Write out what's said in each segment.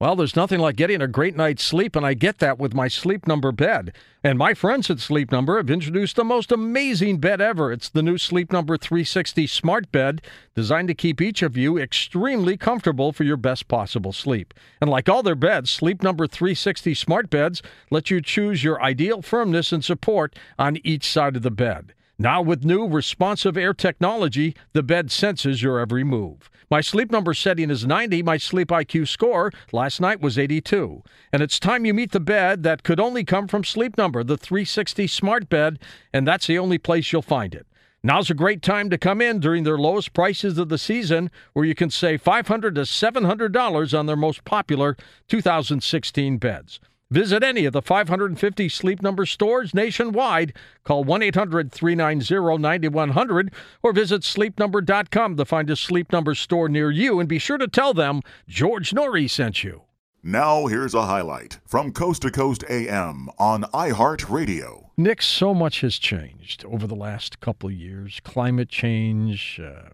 Well, there's nothing like getting a great night's sleep, and I get that with my Sleep Number bed. And my friends at Sleep Number have introduced the most amazing bed ever. It's the new Sleep Number 360 Smart Bed, designed to keep each of you extremely comfortable for your best possible sleep. And like all their beds, Sleep Number 360 Smart Beds let you choose your ideal firmness and support on each side of the bed. Now, with new responsive air technology, the bed senses your every move. My sleep number setting is 90. My sleep IQ score last night was 82. And it's time you meet the bed that could only come from Sleep Number, the 360 Smart Bed, and that's the only place you'll find it. Now's a great time to come in during their lowest prices of the season, where you can save 500 to $700 on their most popular 2016 beds. Visit any of the 550 Sleep Number stores nationwide. Call 1 800 390 9100 or visit sleepnumber.com to find a Sleep Number store near you and be sure to tell them George Noory sent you. Now, here's a highlight from Coast to Coast AM on iHeartRadio. Nick, so much has changed over the last couple of years climate change, uh,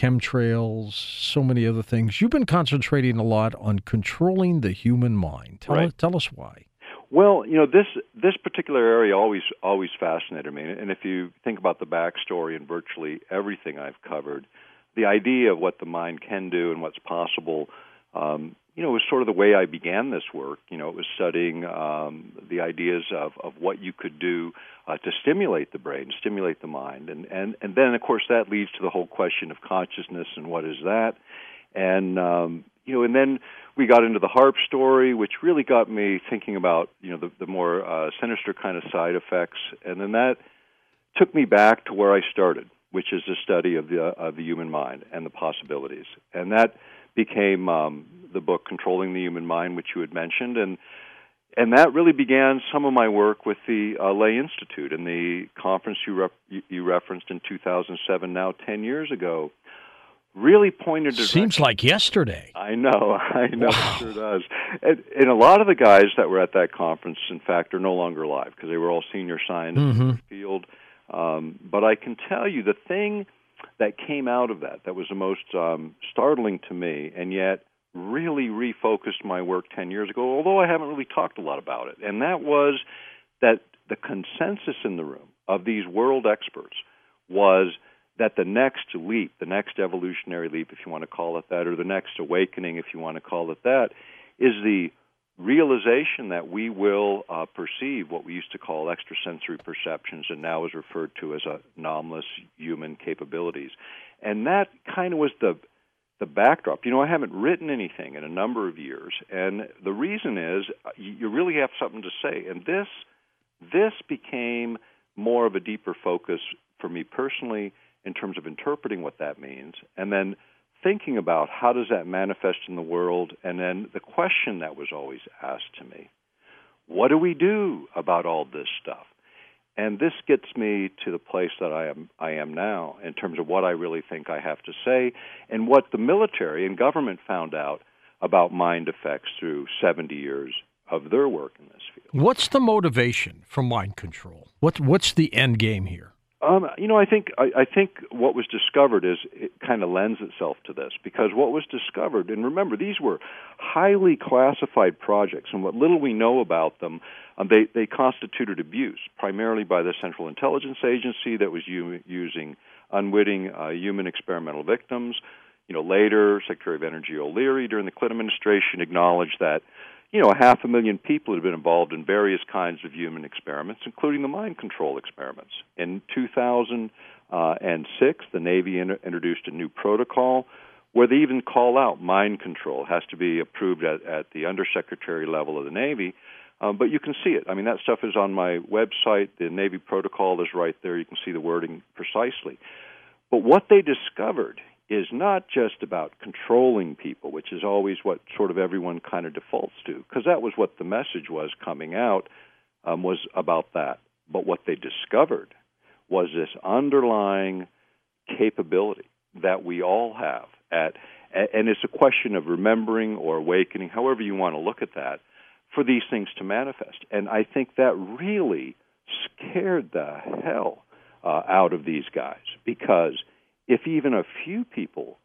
chemtrails, so many other things. You've been concentrating a lot on controlling the human mind. Tell, Right. us, tell us why. Well, you know this this particular area always always fascinated me, and if you think about the backstory and virtually everything I've covered, the idea of what the mind can do and what's possible, um, you know, was sort of the way I began this work. You know, it was studying um, the ideas of of what you could do uh, to stimulate the brain, stimulate the mind, and and and then of course that leads to the whole question of consciousness and what is that, and um, you know, and then we got into the HAARP story, which really got me thinking about you know the, the more uh, sinister kind of side effects, and then that took me back to where I started, which is the study of the of the human mind and the possibilities, and that became um, the book "Controlling the Human Mind," which you had mentioned, and and that really began some of my work with the uh, Lay Institute and the conference you, rep- you- referenced in 2007, now 10 years ago. Really pointed to Seems like yesterday. I know, I know, it sure does. And, and a lot of the guys that were at that conference, in fact, are no longer alive because they were all senior scientists in Mhm. the field. Um, but I can tell you the thing that came out of that that was the most um, startling to me, and yet really refocused my work 10 years ago, although I haven't really talked a lot about it. And that was that the consensus in the room of these world experts was that the next leap, the next evolutionary leap, if you want to call it that, or the next awakening, if you want to call it that, is the realization that we will uh, perceive what we used to call extrasensory perceptions and now is referred to as anomalous human capabilities. And that kind of was the the backdrop. You know, I haven't written anything in a number of years, and the reason is uh, you you really have something to say. And this this became more of a deeper focus for me personally in terms of interpreting what that means, and then thinking about how does that manifest in the world, and then the question that was always asked to me: What do we do about all this stuff? And this gets me to the place that I am I am now in terms of what I really think I have to say and what the military and government found out about mind effects through 70 years of their work in this field. What's the motivation for mind control? What, what's the end game here? Um, you know, I think I, I think what was discovered is it kind of lends itself to this because what was discovered, and remember, these were highly classified projects, and what little we know about them, um, they they constituted abuse primarily by the Central Intelligence Agency that was u- using unwitting uh, human experimental victims. You know, later Secretary of Energy O'Leary during the Clinton administration acknowledged that you know, a half a million people had been involved in various kinds of human experiments, including the mind control experiments. In 2006, the Navy in- introduced a new protocol where they even call out mind control it has to be approved at, at the undersecretary level of the Navy. Um, but you can see it. I mean, that stuff is on my website. The Navy protocol is right there. You can see the wording precisely. But what they discovered is not just about controlling people, which is always what sort of everyone kind of defaults to, because that was what the message was coming out, um, was about that. But what they discovered was this underlying capability that we all have at and it's a question of remembering or awakening, however you want to look at that, for these things to manifest. And I think that really scared the hell uh, out of these guys because if even a few people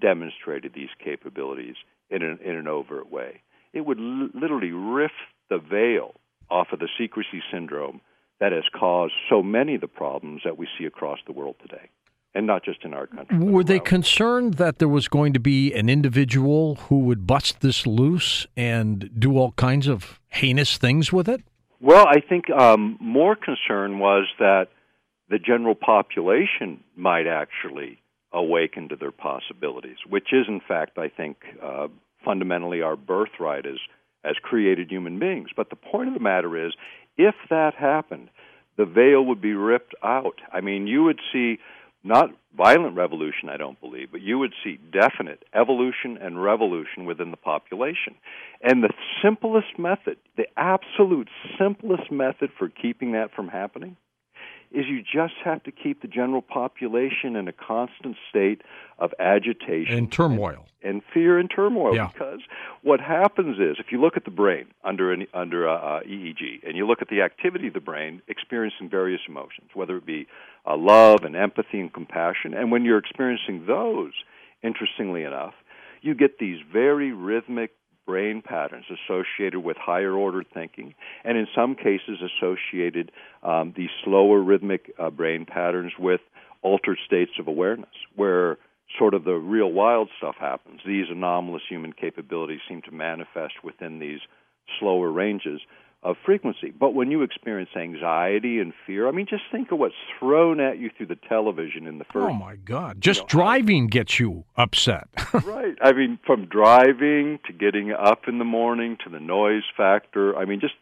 demonstrated these capabilities in an, in an overt way, it would l- literally rip the veil off of the secrecy syndrome that has caused so many of the problems that we see across the world today, and not just in our country. Were they concerned that there was going to be an individual who would bust this loose and do all kinds of heinous things with it? Well, I think um, more concern was that the general population might actually awaken to their possibilities, which is, in fact, I think, uh, fundamentally our birthright as as created human beings. But the point of the matter is, if that happened, the veil would be ripped out. I mean, you would see not violent revolution, I don't believe, but you would see definite evolution and revolution within the population. And the simplest method, the absolute simplest method for keeping that from happening, is you just have to keep the general population in a constant state of agitation and turmoil and, and fear and turmoil. Yeah. Because what happens is, if you look at the brain under an, under a, a EEG and you look at the activity of the brain experiencing various emotions, whether it be uh, love and empathy and compassion, and when you're experiencing those, interestingly enough, you get these very rhythmic brain patterns associated with higher order thinking, and in some cases associated um, these slower rhythmic uh, brain patterns with altered states of awareness, where sort of the real wild stuff happens. These anomalous human capabilities seem to manifest within these slower ranges of frequency. But when you experience anxiety and fear, I mean, just think of what's thrown at you through the television in the first. Oh my God! Just you know, driving gets you upset. right. I mean, from driving to getting up in the morning to the noise factor. I mean, just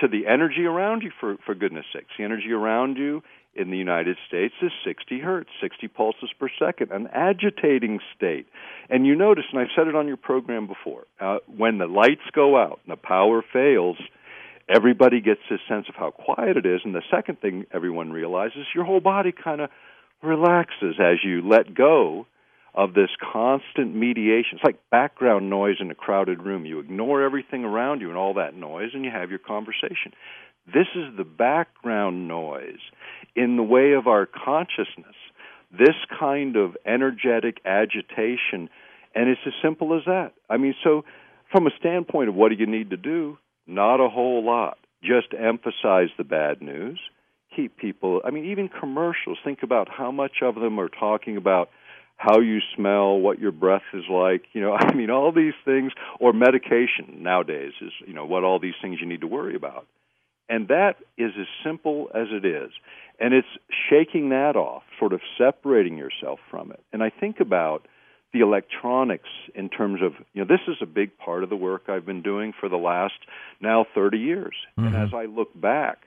to the energy around you. For for goodness sakes, the energy around you in the United States is 60 hertz, 60 pulses per second, an agitating state. And you notice, and I've said it on your program before, uh, when the lights go out and the power fails everybody gets this sense of how quiet it is and the second thing everyone realizes your whole body kind of relaxes as you let go of this constant mediation. It's like background noise in a crowded room. You ignore everything around you and all that noise and you have your conversation. This is the background noise in the way of our consciousness this kind of energetic agitation and it's as simple as that. I mean so from a standpoint of what do you need to do not a whole lot. Just emphasize the bad news. Keep people, I mean, even commercials, think about how much of them are talking about how you smell, what your breath is like, you know, I mean, all these things, or medication nowadays is, you know, what all these things you need to worry about. And that is as simple as it is. And it's shaking that off, sort of separating yourself from it. And I think about the electronics in terms of you know this is a big part of the work I've been doing for the last now 30 years. Mm-hmm. and as I look back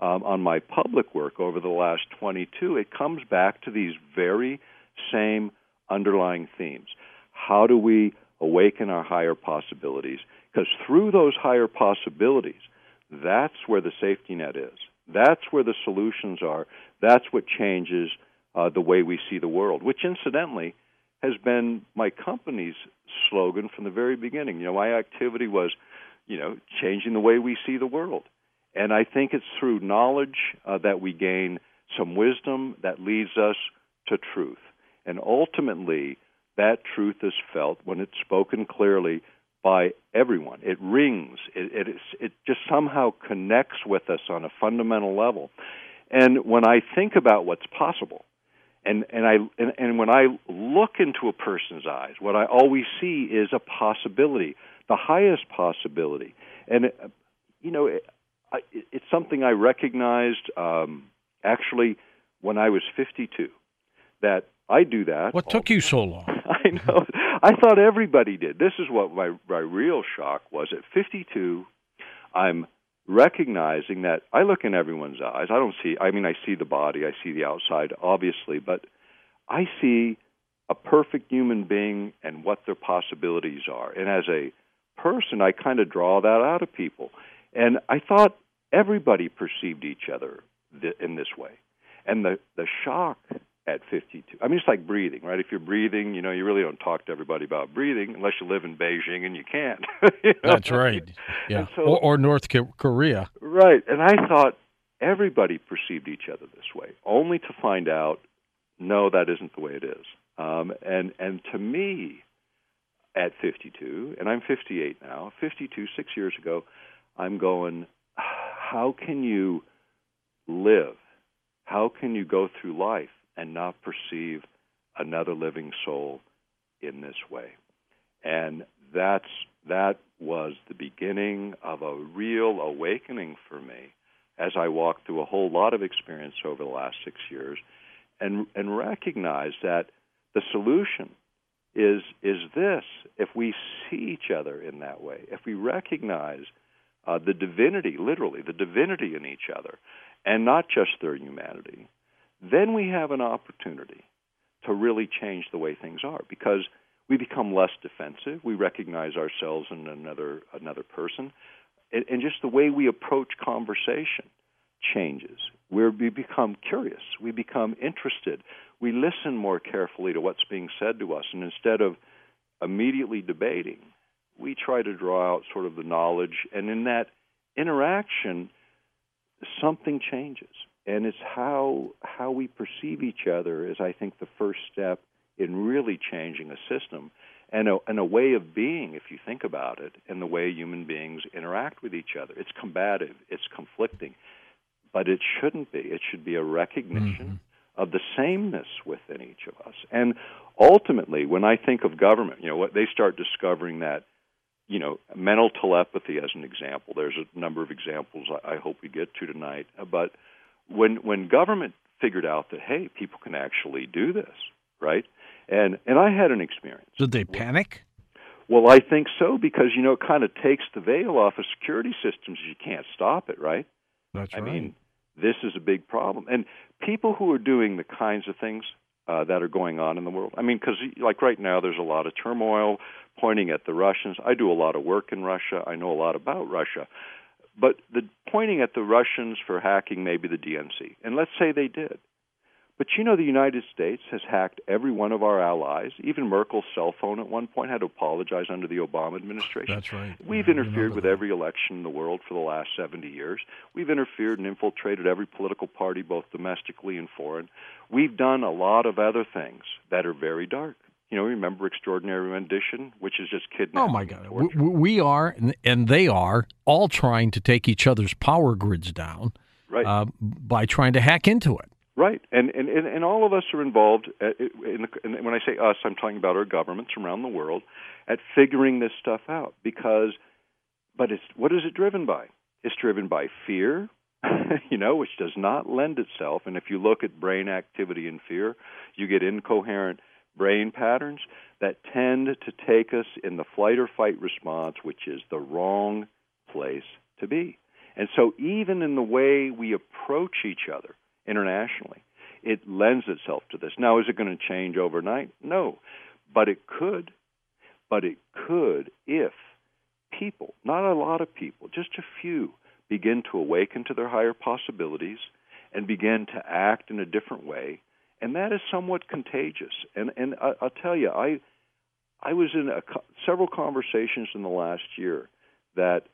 um, on my public work over the last 22 it comes back to these very same underlying themes. How do we awaken our higher possibilities? Because through those higher possibilities that's where the safety net is. That's where the solutions are. That's what changes uh, the way we see the world which incidentally has been my company's slogan from the very beginning. You know, my activity was, you know, changing the way we see the world. And I think it's through knowledge uh, that we gain some wisdom that leads us to truth. And ultimately, that truth is felt when it's spoken clearly by everyone. It rings. It, it, it just somehow connects with us on a fundamental level. And when I think about what's possible, and and I and, and when I look into a person's eyes, what I always see is a possibility, the highest possibility, and it, you know, it, it's something I recognized um, actually when I was 52. That I do that. What took you so long? I know. I thought everybody did. This is what my my real shock was. At 52, I'm recognizing that I look in everyone's eyes. I don't see, I mean, I see the body, I see the outside, obviously, but I see a perfect human being and what their possibilities are. And as a person, I kind of draw that out of people. And I thought everybody perceived each other th- in this way. And the, the shock at 52. I mean, it's like breathing, right? If you're breathing, you know, you really don't talk to everybody about breathing unless you live in Beijing and you can't. you know? That's right. Yeah. So, or, or North Korea. Right. And I thought everybody perceived each other this way, only to find out, no, that isn't the way it is. Um, and and to me, at 52, and I'm 58 now, 52, six years ago, I'm going, how can you live? How can you go through life and not perceive another living soul in this way? And that's that was the beginning of a real awakening for me as I walked through a whole lot of experience over the last six years and and recognized that the solution is is this if we see each other in that way if we recognize uh, the divinity literally the divinity in each other and not just their humanity then we have an opportunity to really change the way things are because we become less defensive. We recognize ourselves in another another person. And, and just the way we approach conversation changes. We become curious. We become interested. We listen more carefully to what's being said to us, and instead of immediately debating, we try to draw out sort of the knowledge, and in that interaction, something changes, and it's how how we perceive each other is, I think, the first step in really changing a system and a, and a way of being, if you think about it, and the way human beings interact with each other. It's combative, it's conflicting, but it shouldn't be. It should be a recognition. Mm-hmm of the sameness within each of us. And ultimately, when I think of government, you know, what they start discovering that, you know, mental telepathy as an example. There's a number of examples I, I hope we get to tonight. But when when government figured out that hey, people can actually do this, right? And and I had an experience. Did they panic? Well, I think so because you know it kind of takes the veil off of security systems. You can't stop it, right? That's I right. mean, this is a big problem. And people who are doing the kinds of things uh, that are going on in the world. I mean, because like right now, there's a lot of turmoil pointing at the Russians. I do a lot of work in Russia. I know a lot about Russia. But the pointing at the Russians for hacking maybe the DNC, and let's say they did. But you know, the United States has hacked every one of our allies. Even Merkel's cell phone at one point had to apologize under the Obama administration. That's right. We've yeah, interfered with that. every election in the world for the last 70 years. We've interfered and infiltrated every political party, both domestically and foreign. We've done a lot of other things that are very dark. You know, remember Extraordinary Rendition, which is just kidnapping. Oh my God, we, we are and they are all trying to take each other's power grids down, right? Uh, by trying to hack into it. Right, and and and all of us are involved. Uh, in the, and when I say us, I'm talking about our governments around the world at figuring this stuff out. Because, but it's what is it driven by? It's driven by fear, you know, which does not lend itself. And if you look at brain activity in fear, you get incoherent brain patterns that tend to take us in the flight or fight response, which is the wrong place to be. And so, even in the way we approach each other internationally. It lends itself to this. Now, is it going to change overnight? No. But it could. But it could if people, not a lot of people, just a few, begin to awaken to their higher possibilities and begin to act in a different way. And that is somewhat contagious. And, and I, will tell you, I, I was in a, several conversations in the last year that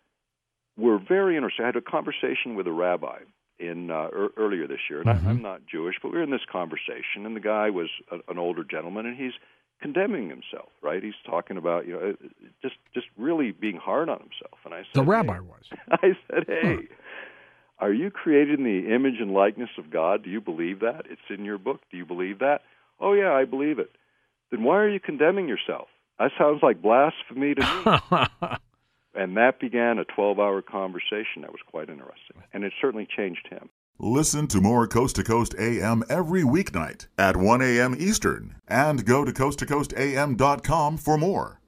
were very interesting. I had a conversation with a rabbi in uh, er, earlier this year, and mm-hmm. I'm not Jewish, but we were in this conversation, and the guy was a, an older gentleman, and he's condemning himself, right? He's talking about you know just just really being hard on himself. And I said, the rabbi hey. was. I said, hey. Huh. Are you created in the image and likeness of God? Do you believe that? It's in your book. Do you believe that? Oh, yeah, I believe it. Then why are you condemning yourself? That sounds like blasphemy to me. And that began a 12 hour conversation that was quite interesting. And it certainly changed him. Listen to more Coast to Coast AM every weeknight at 1 a.m. Eastern and go to coasttocoastam.com for more.